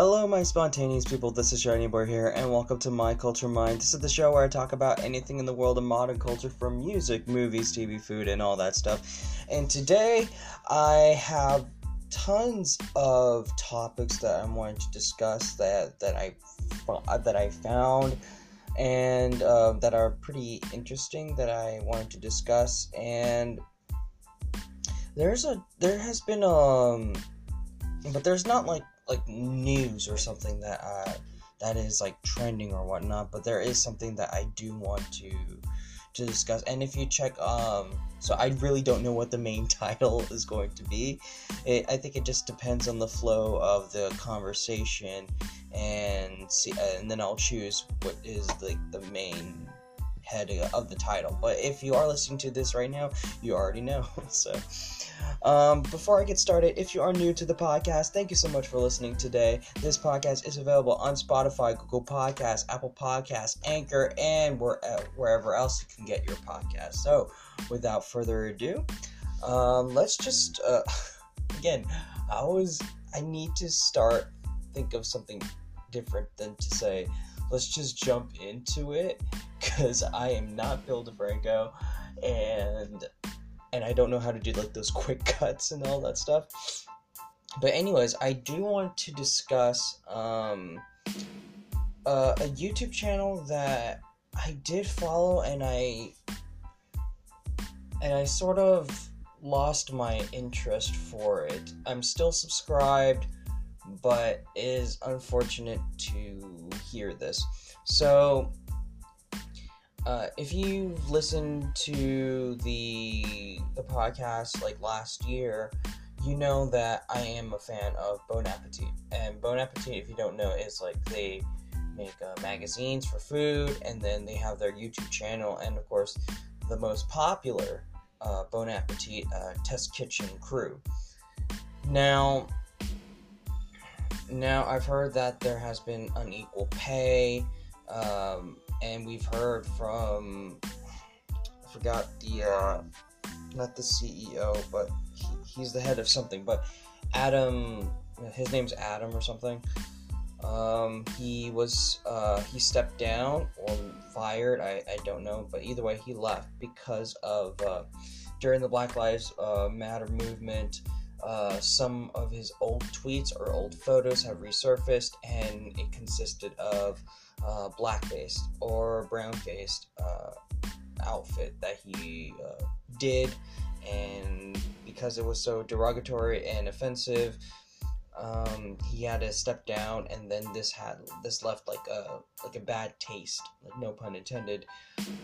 Hello, my spontaneous people. This is Seanie Boi here, and welcome to My Culture Mind. This is the show where I talk about anything in the world of modern culture, from music, movies, TV, food, and all that stuff. And today, I have tons of topics that I'm wanting to discuss that that I that I found and uh, that are pretty interesting that I wanted to discuss. And there's a there has been um, but there's not like like news or something that uh, that is like trending or whatnot. But there is something that I do want to to discuss. And if you check, um, so I really don't know what the main title is going to be. It, I think it just depends on the flow of the conversation, and see, and then I'll choose what is like the main head of the title. But if you are listening to this right now, you already know. So. Um, before I get started, if you are new to the podcast, thank you so much for listening today. This podcast is available on Spotify, Google Podcasts, Apple Podcasts, Anchor, and uh, wherever else you can get your podcast. So, without further ado, um, let's just uh, again. I always I need to start think of something different than to say let's just jump into it because I am not Phil DeFranco and and I don't know how to do like those quick cuts and all that stuff. But anyways, I do want to discuss um, uh, a YouTube channel that I did follow and I and I sort of lost my interest for it. I'm still subscribed, but it is unfortunate to hear this. So uh, if you've listened to the the podcast like last year, you know that I am a fan of Bon Appetit. And Bon Appetit, if you don't know, is like they make uh, magazines for food, and then they have their YouTube channel, and of course, the most popular uh, Bon Appetit uh, Test Kitchen crew. Now, now I've heard that there has been unequal pay. Um, and we've heard from I forgot the uh, not the CEO, but he, he's the head of something. But Adam, his name's Adam or something. Um, he was uh, he stepped down or fired. I, I don't know, but either way, he left because of uh, during the Black Lives uh, Matter movement. Uh, some of his old tweets or old photos have resurfaced, and it consisted of uh, black faced or brown faced uh, outfit that he uh, did, and because it was so derogatory and offensive, um, he had to step down, and then this had this left like a like a bad taste, like no pun intended,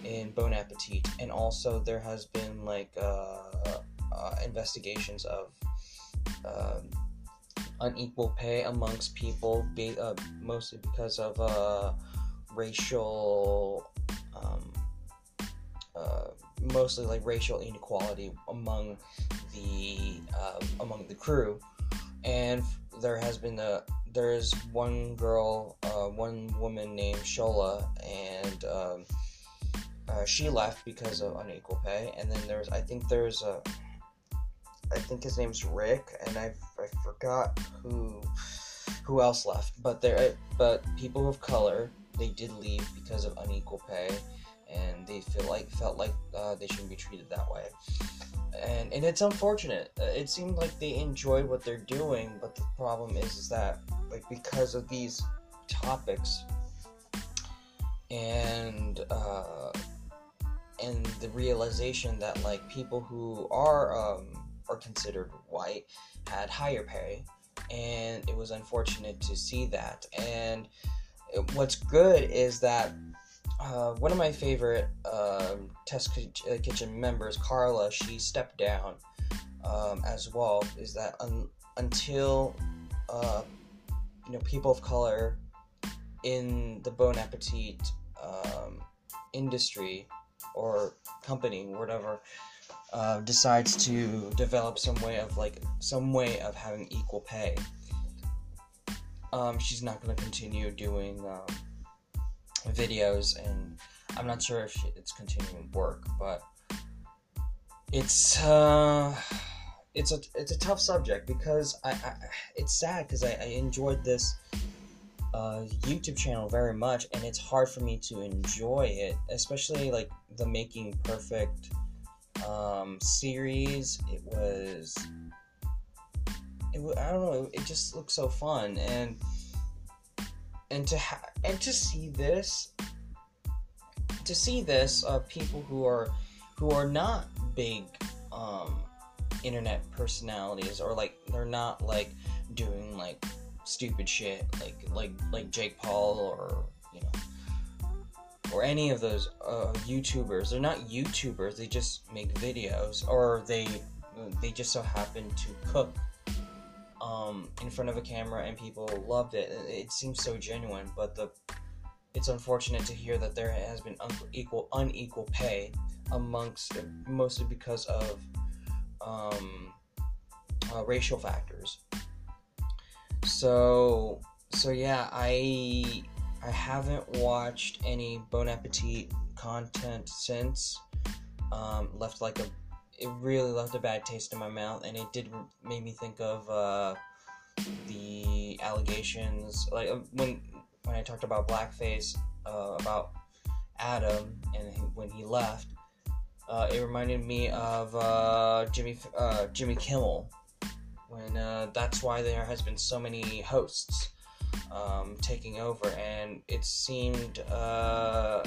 in Bon Appetit, and also there has been like uh, uh, investigations of. Um, unequal pay amongst people, be, uh, mostly because of uh, racial, um, uh, mostly like racial inequality among the uh, among the crew, and there has been a there's one girl, uh, one woman named Sohla, and um, uh, she left because of unequal pay, and then there's I think there's a I think his name's Rick, and I I forgot who who else left, but there but people of color they did leave because of unequal pay, and they feel like felt like uh, they shouldn't be treated that way. And and it's unfortunate. Uh, it seemed like they enjoyed what they're doing, but the problem is is that like because of these topics and uh, and the realization that like people who are um, are considered white had higher pay and it was unfortunate to see that. And what's good is that uh, one of my favorite um, test uh, kitchen members carla she stepped down um, as well is that un- until uh, you know people of color in the bon appetit um, industry or company whatever uh, decides to develop some way of like some way of having equal pay. Um, she's not going to continue doing um, videos, and I'm not sure if she, it's continuing work, but it's uh, it's a it's a tough subject because I, I it's sad because I, I enjoyed this uh, YouTube channel very much, and it's hard for me to enjoy it, especially like the Making Perfect um, series. It was, it was, I don't know, it just looks so fun, and and to ha- and to see this, to see this, uh, people who are who are not big um, internet personalities, or like they're not like doing like stupid shit like like like Jake Paul or or any of those uh, YouTubers. They're not YouTubers. They just make videos or they they just so happen to cook um, in front of a camera and people loved it. It seems so genuine, but the it's unfortunate to hear that there has been unequal unequal pay amongst mostly because of um, uh, racial factors. So so yeah, I I haven't watched any Bon Appetit content since. Um, left like a it really left a bad taste in my mouth, and it did make me think of uh, the allegations like when when I talked about blackface uh, about Adam and when he left. Uh, it reminded me of uh, Jimmy uh, Jimmy Kimmel when uh, that's why there has been so many hosts um, taking over, and it seemed uh,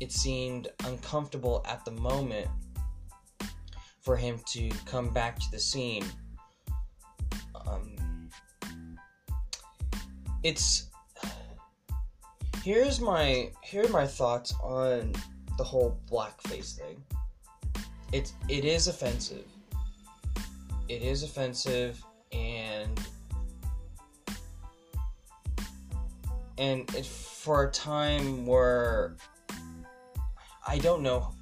it seemed uncomfortable at the moment for him to come back to the scene. Um, it's here's my here are my thoughts on the whole blackface thing. It's it is offensive it is offensive and and it for a time where I don't know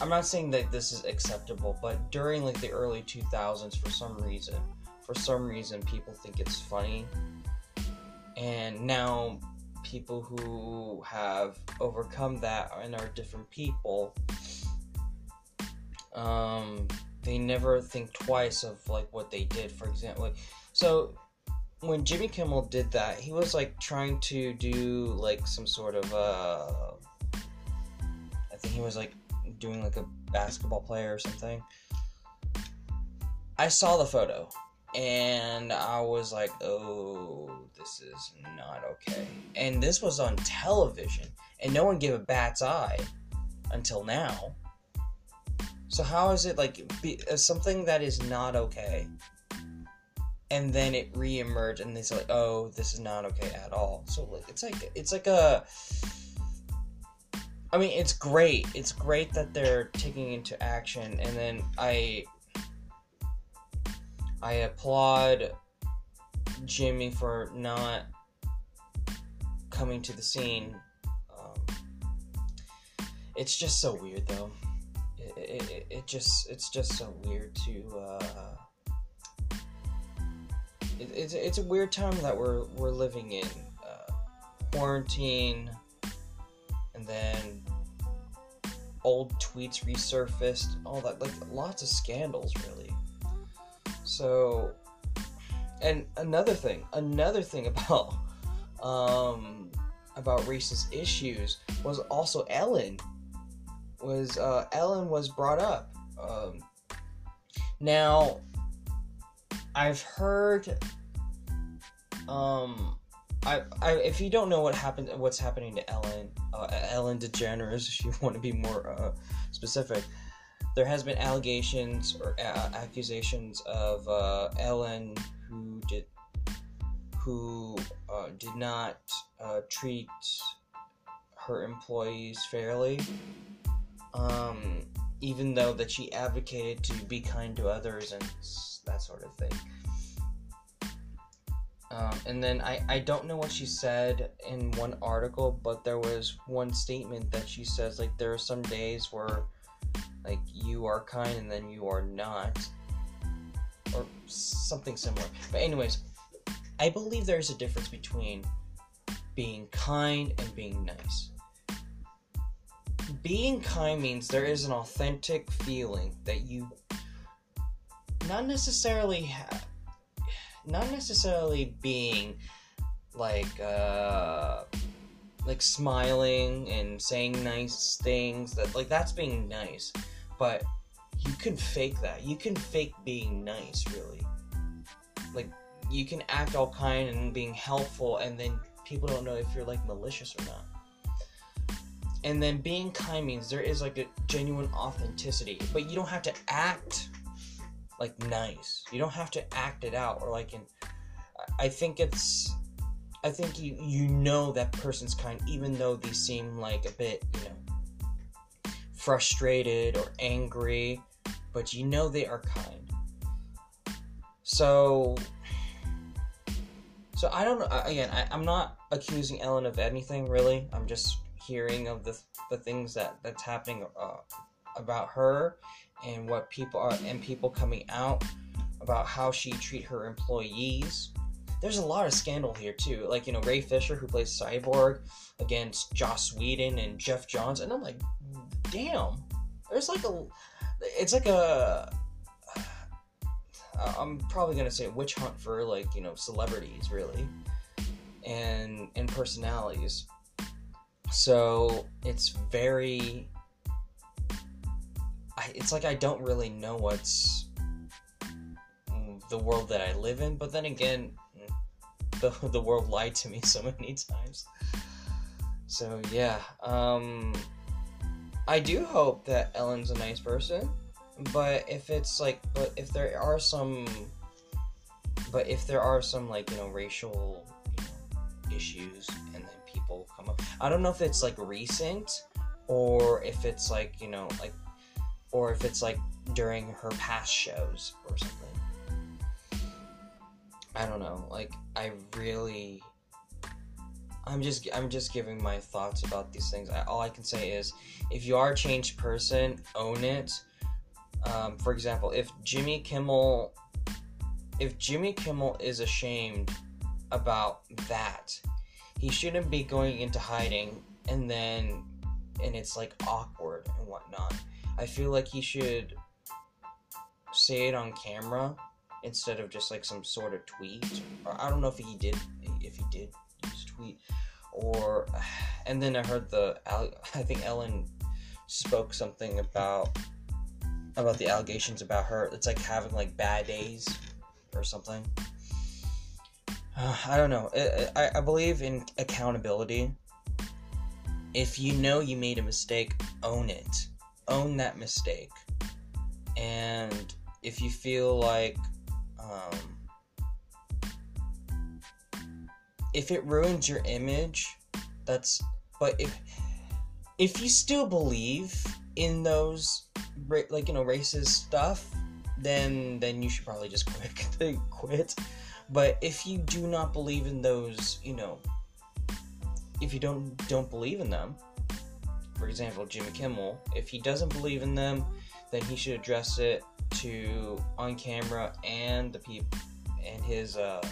I'm not saying that this is acceptable, but during like the early 2000s for some reason, for some reason people think it's funny. And now people who have overcome that and are different people um they never think twice of like what they did. For example, like, so when Jimmy Kimmel did that, he was like trying to do like some sort of uh, I think he was like doing like a basketball player or something. I saw the photo and I was like, oh, this is not okay. And this was on television, and no one gave a bat's eye until now. So how is it like be, uh, something that is not okay, and then it reemerge and they say like, oh, this is not okay at all. So like it's like it's like a. I mean, it's great. It's great that they're taking into action, and then I. I applaud Jimmy for not coming to the scene. Um, it's just so weird, though it, it, just it's just so weird to uh, it, it's it's a weird time that we're we're living in uh, quarantine and then old tweets resurfaced all that like lots of scandals really so and another thing another thing about um about racist issues was also ellen was uh, Ellen was brought up. Um, now, I've heard. Um, I, I if you don't know what happened, what's happening to Ellen, uh, Ellen DeGeneres, if you want to be more uh, specific, there has been allegations or uh, accusations of uh, Ellen who did who uh, did not treat her employees fairly um, even though that she advocated to be kind to others and that sort of thing. Um, and then I, I don't know what she said in one article, but there was one statement that she says like there are some days where like you are kind and then you are not, or something similar. But anyways, I believe there's a difference between being kind and being nice being kind means there is an authentic feeling that you not necessarily ha- not necessarily being like uh like smiling and saying nice things that like that's being nice but you can fake that. You can fake being nice really. Like you can act all kind and being helpful and then people don't know if you're like malicious or not and then being kind means there is like a genuine authenticity but you don't have to act like nice. You don't have to act it out or like in i think it's i think you you know that person's kind even though they seem like a bit you know frustrated or angry but you know they are kind. So so i don't know again I, i'm not accusing ellen of anything really. I'm just hearing of the, the things that that's happening uh, about her and what people are and people coming out about how she treat her employees. There's a lot of scandal here too. Like you know ray fisher who plays cyborg against joss whedon and Geoff johns and i'm like damn. There's like a it's like a i'm probably gonna say witch hunt for like you know celebrities really and and personalities so it's very. It's like I don't really know what's the world that I live in, but then again, the, the world lied to me so many times. So yeah, um, I do hope that Ellen's a nice person, but if it's like, but if there are some, but if there are some like you know racial issues and then people come up. I don't know if it's like recent or if it's like, you know, like or if it's like during her past shows or something. I don't know. Like I really I'm just I'm just giving my thoughts about these things. I, all I can say is if you are a changed person, own it. Um, for example, if Jimmy Kimmel if Jimmy Kimmel is ashamed about that, he shouldn't be going into hiding and then and it's like awkward and whatnot. I feel like he should say it on camera instead of just like some sort of tweet. Or I don't know if he did if he did use tweet or and then I heard the I think Ellen spoke something about about the allegations about her. It's like having like bad days or something. I don't know. I, I believe in accountability. If you know you made a mistake, own it. Own that mistake. And if you feel like, um, if it ruins your image, that's. But if if you still believe in those, like you know, racist stuff, then then you should probably just quit. quit but if you do not believe in those, you know, if you don't don't believe in them, for example, Jimmy Kimmel, if he doesn't believe in them, then he should address it to on camera and the people and his uh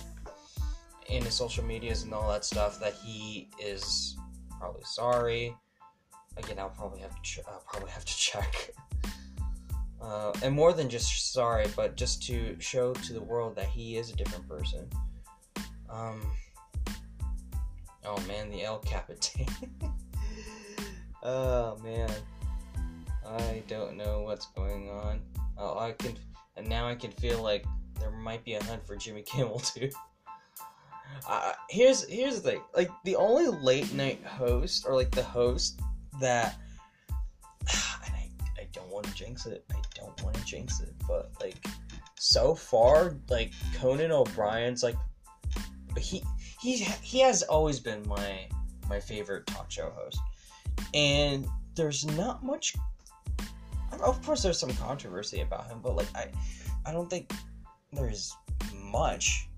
in his social medias and all that stuff that he is probably sorry. Again, I'll probably have to ch- I'll probably have to check. Uh, and more than just sorry, but just to show to the world that he is a different person. Um, oh man, the El Capitan. oh man, I don't know what's going on. Oh, I can, and now I can feel like there might be a hunt for Jimmy Kimmel too. Uh, here's here's the thing, like the only late night host or like the host that don't want to jinx it. I don't want to jinx it, but like so far, like Conan O'Brien's like he he he has always been my my favorite talk show host, and there's not much. Of course, there's some controversy about him, but like I, I don't think there's much,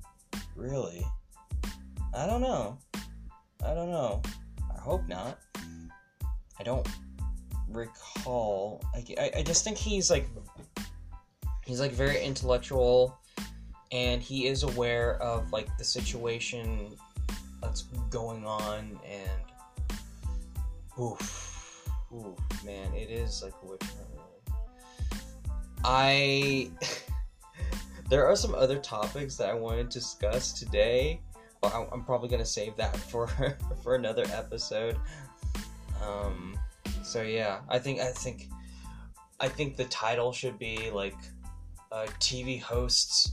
really. I don't know. I don't know. I hope not. I don't recall. I, I just think he's like he's like very intellectual, and he is aware of like the situation that's going on, and oof, oof, man, it is like which I There are some other topics that I wanted to discuss today, but I'm probably gonna save that for for another episode. Um, so yeah, I think I think I think the title should be like uh, TV hosts,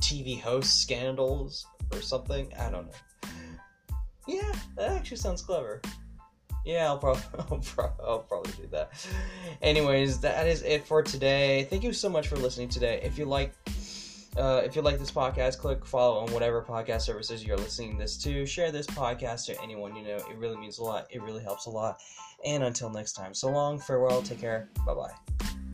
TV host scandals or something. I don't know. Yeah, that actually sounds clever. Yeah, I'll probably I'll, I'll probably do that. Anyways, that is it for today. Thank you so much for listening today. If you like uh, if you like this podcast, click follow on whatever podcast services you're listening this to. Share this podcast to anyone you know. It really means a lot. It really helps a lot. And until next time, so long, farewell, take care, bye bye.